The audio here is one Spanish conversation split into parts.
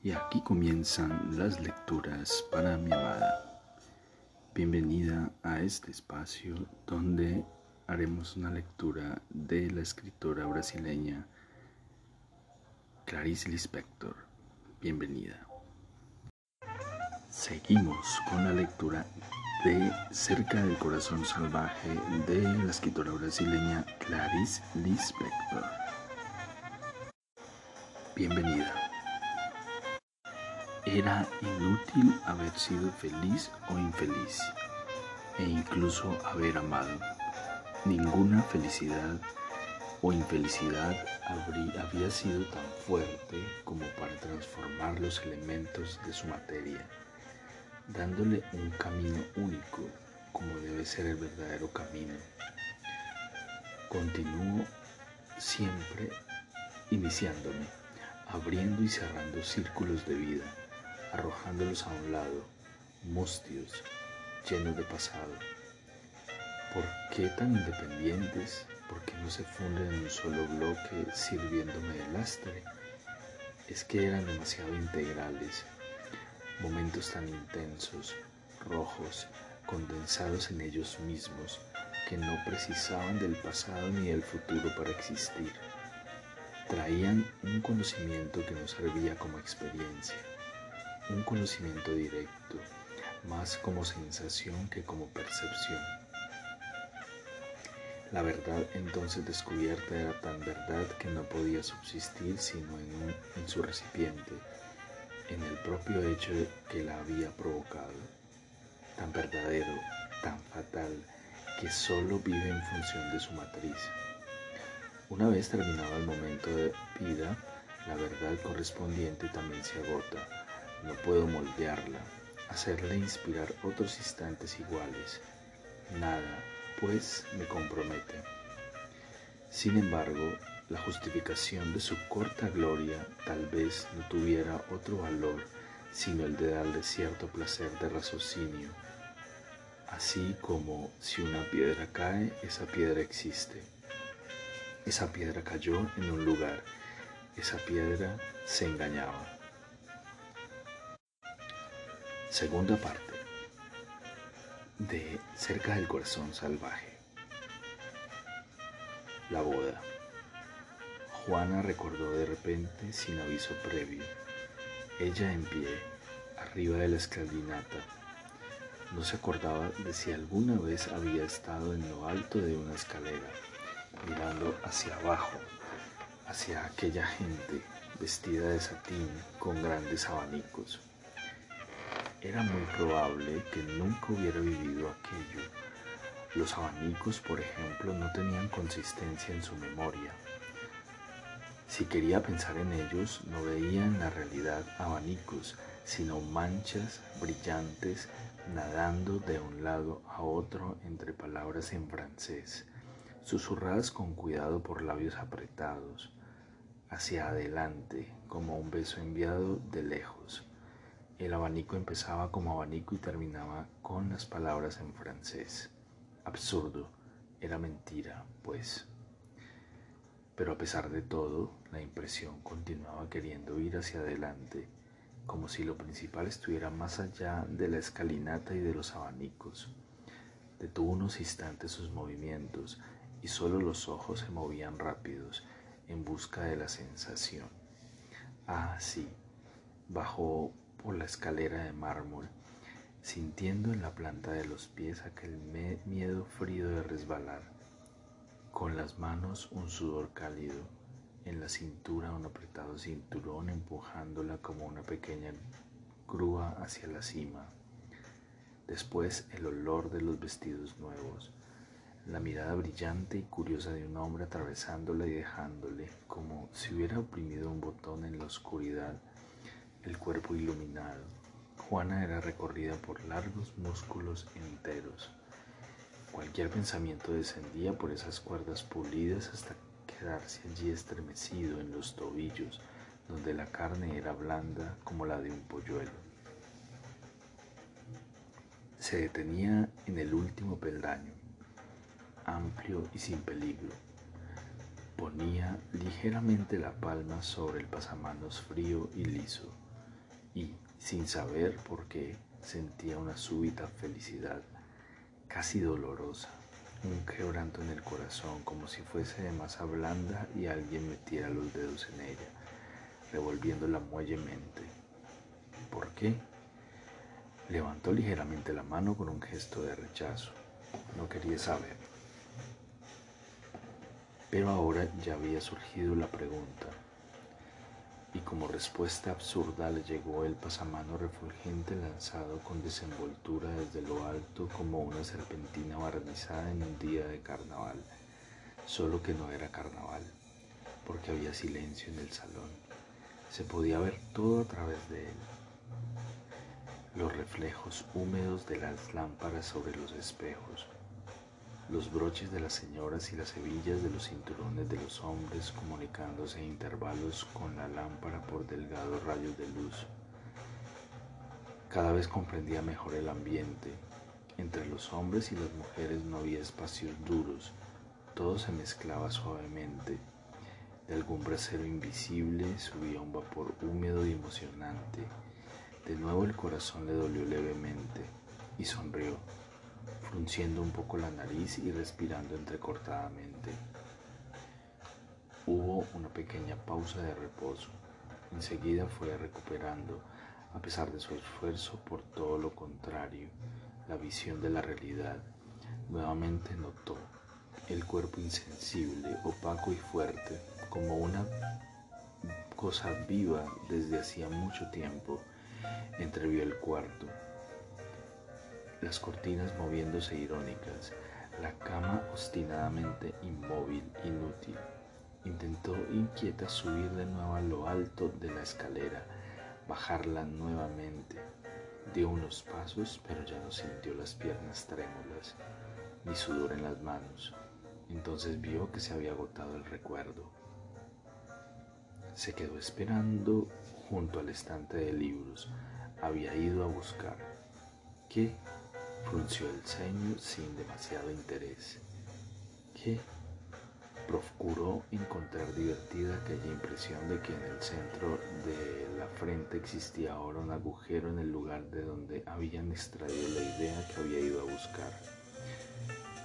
Y aquí comienzan las lecturas para mi amada. Bienvenida a este espacio donde haremos una lectura de la escritora brasileña Clarice Lispector. Bienvenida. Seguimos con la lectura de Cerca del Corazón Salvaje de la escritora brasileña Clarice Lispector. Bienvenida. Era inútil haber sido feliz o infeliz, e incluso haber amado. Ninguna felicidad o infelicidad había sido tan fuerte como para transformar los elementos de su materia dándole un camino único, como debe ser el verdadero camino. Continúo siempre iniciándome, abriendo y cerrando círculos de vida, arrojándolos a un lado, mustios, llenos de pasado. ¿Por qué tan independientes? ¿Por qué no se funden en un solo bloque sirviéndome de lastre? Es que eran demasiado integrales momentos tan intensos, rojos, condensados en ellos mismos, que no precisaban del pasado ni del futuro para existir. Traían un conocimiento que nos servía como experiencia, un conocimiento directo, más como sensación que como percepción. La verdad entonces descubierta era tan verdad que no podía subsistir sino en, su recipiente, en el propio hecho que la había provocado, tan verdadero, tan fatal, que solo vive en función de su matriz. Una vez terminado el momento de vida, la verdad correspondiente también se agota. No puedo moldearla, hacerle inspirar otros instantes iguales. Nada, pues, me compromete. Sin embargo, la justificación de su corta gloria tal vez no tuviera otro valor sino el de darle cierto placer de raciocinio. Así como si una piedra cae, esa piedra existe. Esa piedra cayó en un lugar, esa piedra se engañaba. Segunda parte de Cerca del Corazón Salvaje. La boda. Juana recordó de repente, sin aviso previo, ella en pie, arriba de la escalinata. No se acordaba de si alguna vez había estado en lo alto de una escalera, mirando hacia abajo, hacia aquella gente vestida de satín con grandes abanicos. Era muy probable que nunca hubiera vivido aquello. Los abanicos, por ejemplo, no tenían consistencia en su memoria si quería pensar en ellos, no veía en la realidad abanicos, sino manchas brillantes nadando de un lado a otro entre palabras en francés, susurradas con cuidado por labios apretados, hacia adelante, como un beso enviado de lejos. El abanico empezaba como abanico y terminaba con las palabras en francés. Absurdo, era mentira, pues. Pero a pesar de todo, la impresión continuaba queriendo ir hacia adelante, como si lo principal estuviera más allá de la escalinata y de los abanicos. Detuvo unos instantes sus movimientos y solo los ojos se movían rápidos en busca de la sensación. Ah, sí, bajó por la escalera de mármol, sintiendo en la planta de los pies aquel miedo frío de resbalar con las manos un sudor cálido, en la cintura un apretado cinturón empujándola como una pequeña grúa hacia la cima. Después el olor de los vestidos nuevos, la mirada brillante y curiosa de un hombre atravesándola y dejándole, como si hubiera oprimido un botón en la oscuridad, el cuerpo iluminado. Juana era recorrida por largos músculos enteros Cualquier pensamiento descendía por esas cuerdas pulidas hasta quedarse allí estremecido en los tobillos, donde la carne era blanda como la de un polluelo. Se detenía en el último peldaño, amplio y sin peligro. Ponía ligeramente la palma sobre el pasamanos frío y liso. Y, sin saber por qué, sentía una súbita felicidad, casi dolorosa, un quebranto en el corazón, como si fuese de masa blanda y alguien metiera los dedos en ella, revolviéndola muellemente. ¿Por qué? Levantó ligeramente la mano con un gesto de rechazo. No quería saber. Pero ahora ya había surgido la pregunta, y como respuesta absurda le llegó el pasamano refulgente lanzado con desenvoltura desde lo alto como una serpentina barnizada en un día de carnaval, solo que no era carnaval, porque había silencio en el salón. Se podía ver todo a través de él. Los reflejos húmedos de las lámparas sobre los espejos, los broches de las señoras y las hebillas de los cinturones de los hombres comunicándose a intervalos con la lámpara por delgados rayos de luz. Cada vez comprendía mejor el ambiente. Entre los hombres y las mujeres no había espacios duros, todo se mezclaba suavemente. De algún brasero invisible subía un vapor húmedo y emocionante. De nuevo el corazón le dolió levemente y sonrió frunciendo un poco la nariz y respirando entrecortadamente. Hubo una pequeña pausa de reposo. Enseguida fue recuperando, a pesar de su esfuerzo, por todo lo contrario, la visión de la realidad. Nuevamente notó el cuerpo insensible, opaco y fuerte, como una cosa viva desde hacía mucho tiempo. Entrevió el cuarto, las cortinas moviéndose irónicas, la cama obstinadamente inmóvil, inútil. Intentó inquieta subir de nuevo a lo alto de la escalera, bajarla nuevamente. Dio unos pasos, pero ya no sintió las piernas trémulas, ni sudor en las manos. Entonces vio que se había agotado el recuerdo. Se quedó esperando junto al estante de libros. Había ido a buscar. ¿Qué? Frunció el ceño sin demasiado interés. ¿Qué? Procuró encontrar divertida aquella impresión de que en el centro de la frente existía ahora un agujero en el lugar de donde habían extraído la idea que había ido a buscar.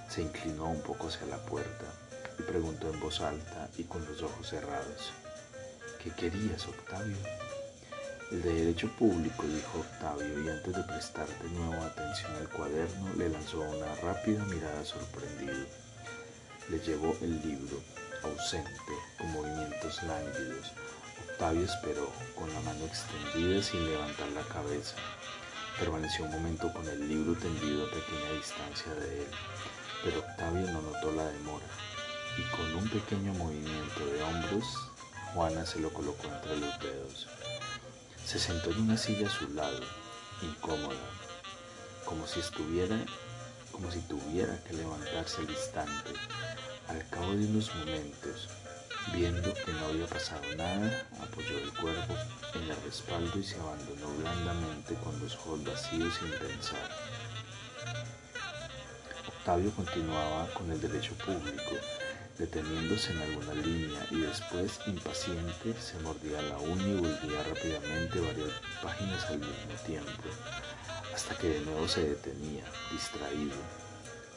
Se inclinó un poco hacia la puerta y preguntó en voz alta y con los ojos cerrados. ¿Qué querías, Octavio? El de Derecho Público, dijo Octavio, y antes de prestar de nuevo atención al cuaderno, le lanzó una rápida mirada sorprendido. Le llevó el libro, ausente, con movimientos lánguidos. Octavio esperó, con la mano extendida sin levantar la cabeza. Permaneció un momento con el libro tendido a pequeña distancia de él, pero Octavio no notó la demora, y con un pequeño movimiento de hombros, Juana se lo colocó entre los dedos. Se sentó en una silla a su lado, incómoda, como si estuviera, como si tuviera que levantarse al instante. Al cabo de unos momentos, viendo que no había pasado nada, apoyó el cuerpo en el respaldo y se abandonó blandamente con los ojos vacíos sin pensar. Octavio continuaba con el derecho público, deteniéndose en alguna línea y después, impaciente, se mordía la uña y volvía rápidamente varias páginas al mismo tiempo, hasta que de nuevo se detenía, distraído,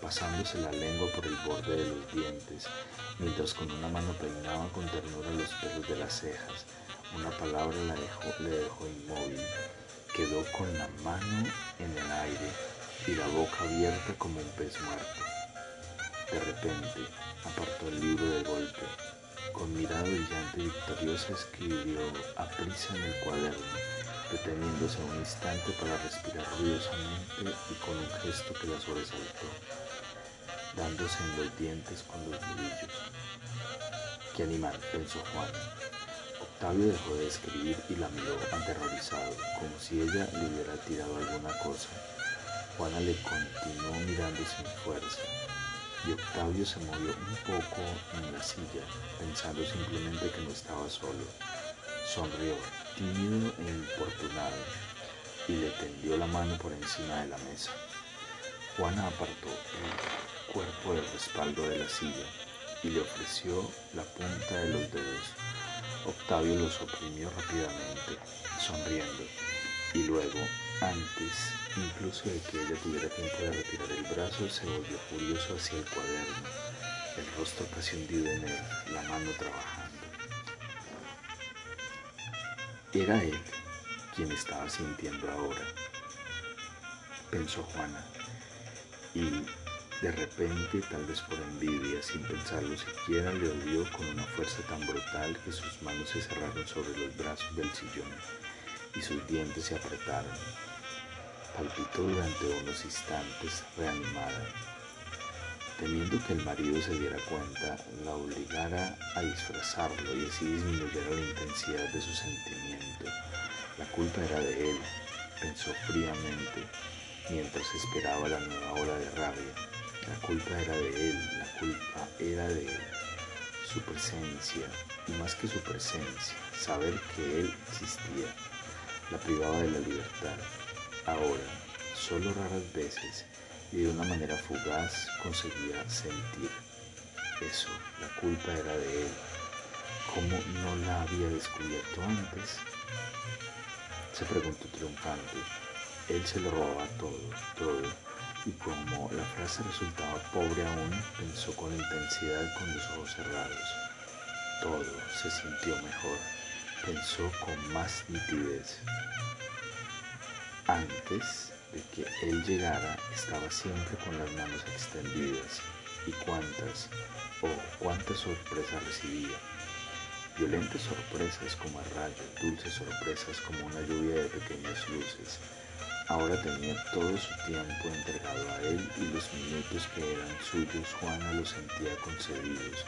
pasándose la lengua por el borde de los dientes, mientras con una mano peinaba con ternura los pelos de las cejas. Una palabra la dejó, le dejó inmóvil. Quedó con la mano en el aire y la boca abierta como un pez muerto. De repente, apartó el libro de golpe. Con mirada brillante y victoriosa escribió a prisa en el cuaderno, deteniéndose un instante para respirar ruidosamente y con un gesto que la sobresaltó, dándose en los dientes con los nudillos. Qué animal, pensó Juan. Octavio dejó de escribir y la miró aterrorizado, como si ella le hubiera tirado alguna cosa. Juana le continuó mirando sin fuerza y Octavio se movió un poco en la silla, pensando simplemente que no estaba solo. Sonrió, tímido e importunado, y le tendió la mano por encima de la mesa. Juana apartó el cuerpo del respaldo de la silla y le ofreció la punta de los dedos. Octavio los oprimió rápidamente, sonriendo, Y luego, antes incluso de que ella tuviera tiempo de retirar el brazo, se volvió furioso hacia el cuaderno, el rostro casi hundido en él, la mano trabajando. Era él quien estaba sintiendo ahora, pensó Juana, y de repente, tal vez por envidia, sin pensarlo siquiera, le odió con una fuerza tan brutal que sus manos se cerraron sobre los brazos del sillón y sus dientes se apretaron. Palpitó durante unos instantes, reanimada. Temiendo que el marido se diera cuenta, la obligara a disfrazarlo y así disminuyera la intensidad de su sentimiento. La culpa era de él, pensó fríamente, mientras esperaba la nueva ola de rabia. La culpa era de él, la culpa era de su presencia, y más que su presencia, saber que él existía, la privaba de la libertad. Ahora, solo raras veces y de una manera fugaz conseguía sentir eso, la culpa era de él. ¿Cómo no la había descubierto antes? Se preguntó triunfante. Él se lo robaba todo, todo y como la frase resultaba pobre aún, pensó con intensidad con los ojos cerrados. Todo se sintió mejor, pensó con más nitidez. Antes de que él llegara, estaba siempre con las manos extendidas, y cuántas, oh, cuántas sorpresas recibía. Violentas sorpresas como el rayo, dulces sorpresas como una lluvia de pequeñas luces, Ahora tenía todo su tiempo entregado a él y los minutos que eran suyos Juana los sentía concedidos,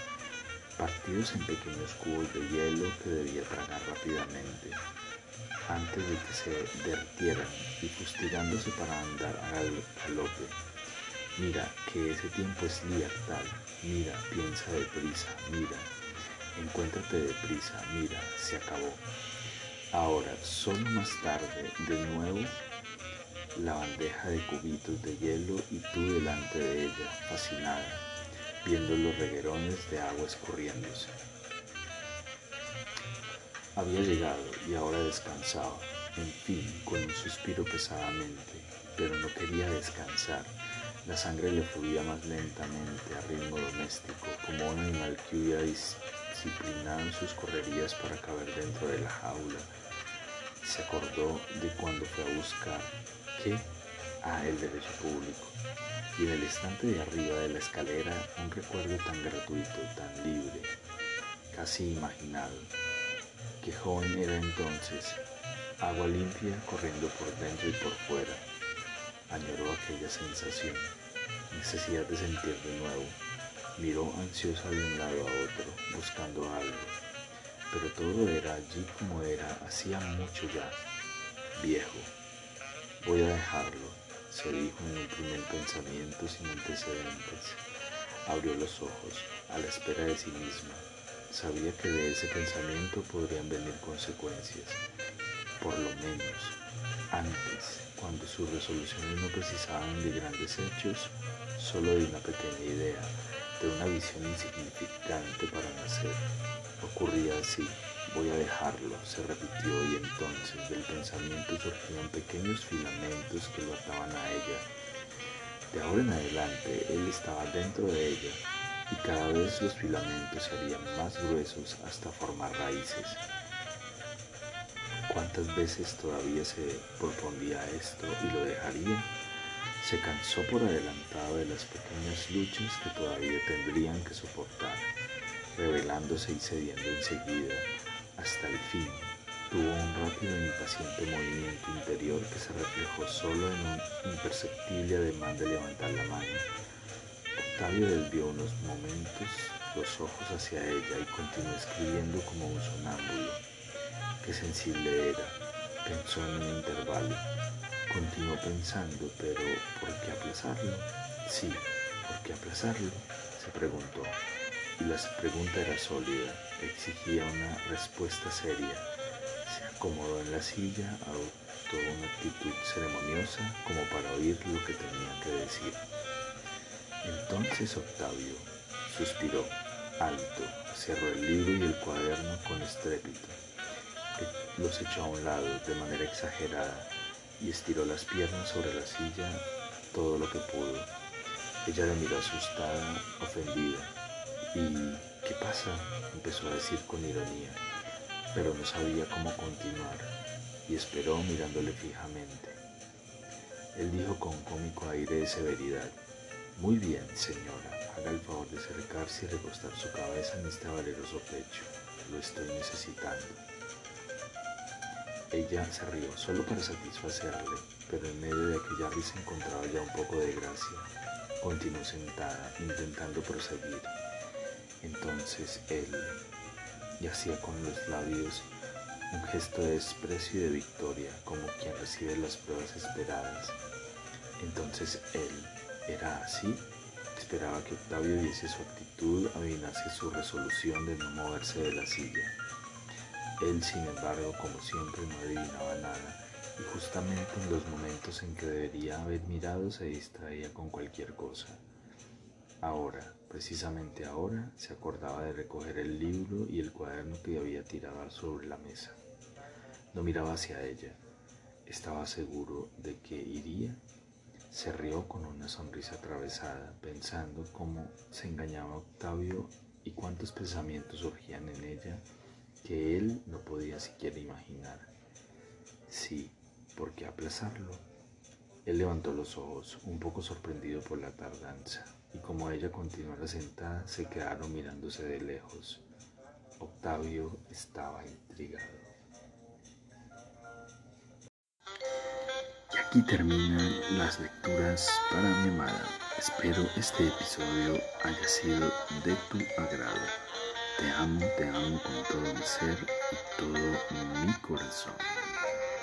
partidos en pequeños cubos de hielo que debía tragar rápidamente, antes de que se derritieran y fustigándose para andar al galope. Mira que ese tiempo es libertad, mira, piensa deprisa, mira, encuéntrate deprisa, mira, se acabó. Ahora, solo más tarde, de nuevo, la bandeja de cubitos de hielo y tú delante de ella, fascinada, viendo los reguerones de agua escurriéndose. Había llegado y ahora descansaba, en fin, con un suspiro pesadamente, pero no quería descansar. La sangre le fluía más lentamente a ritmo doméstico, como un animal que hubiera disciplinado en sus correrías para caber dentro de la jaula. Se acordó de cuando fue a buscar que a el derecho público y en el estante de arriba de la escalera un recuerdo tan gratuito, tan libre, casi imaginado. Qué joven era entonces, agua limpia corriendo por dentro y por fuera. Añoró aquella sensación, necesidad de sentir de nuevo. Miró ansiosa de un lado a otro, buscando algo. Pero todo era allí como era hacía mucho ya, viejo, Voy a dejarlo, se dijo en un primer pensamiento sin antecedentes. Abrió los ojos, a la espera de sí misma. Sabía que de ese pensamiento podrían venir consecuencias. Por lo menos, antes, cuando sus resoluciones no precisaban de grandes hechos, solo de una pequeña idea, de una visión insignificante para nacer. Ocurría así, voy a dejarlo, se repitió y entonces del pensamiento surgían pequeños filamentos que lo ataban a ella. De ahora en adelante él estaba dentro de ella y cada vez los filamentos se harían más gruesos hasta formar raíces. ¿Cuántas veces todavía se propondía esto y lo dejaría? Se cansó por adelantado de las pequeñas luchas que todavía tendrían que soportar, revelándose y cediendo enseguida hasta el fin. Tuvo un rápido e impaciente movimiento interior que se reflejó solo en un imperceptible ademán de levantar la mano. Octavio desvió unos momentos los ojos hacia ella y continuó escribiendo como un sonámbulo. Qué sensible era, pensó en un intervalo. Continuó pensando, pero ¿por qué aplazarlo? Sí, ¿por qué aplazarlo? se preguntó. Y la pregunta era sólida, exigía una respuesta seria. Se acomodó en la silla, adoptó una actitud ceremoniosa como para oír lo que tenía que decir. Entonces Octavio suspiró alto, cerró el libro y el cuaderno con estrépito. Los echó a un lado de manera exagerada y estiró las piernas sobre la silla todo lo que pudo. Ella le miró asustada, ofendida. ¿Y qué pasa? empezó a decir con ironía, pero no sabía cómo continuar y esperó mirándole fijamente. Él dijo con cómico aire de severidad, Muy bien, señora, haga el favor de acercarse y recostar su cabeza en este valeroso pecho. Lo estoy necesitando. Ella se rió solo para satisfacerle, pero en medio de aquella risa encontraba ya un poco de gracia. Continuó sentada, intentando proseguir. Entonces él, y hacía con los labios un gesto de desprecio y de victoria, como quien recibe las pruebas esperadas. Entonces él era así, esperaba que Octavio viese su actitud, adivinase su resolución de no moverse de la silla. Él, sin embargo, como siempre, no adivinaba nada, y justamente en los momentos en que debería haber mirado se distraía con cualquier cosa. Ahora, precisamente ahora, se acordaba de recoger el libro y el cuaderno que había tirado sobre la mesa. No miraba hacia ella. Estaba seguro de que iría. Se rió con una sonrisa atravesada, pensando cómo se engañaba Octavio y cuántos pensamientos surgían en ella que él no podía siquiera imaginar. Sí, ¿por qué aplazarlo? Él levantó los ojos, un poco sorprendido por la tardanza, y como ella continuara sentada, se quedaron mirándose de lejos. Octavio estaba intrigado. Aquí terminan las lecturas para mi amada. Espero este episodio haya sido de tu agrado. Te amo, te amo con todo mi ser y todo mi corazón.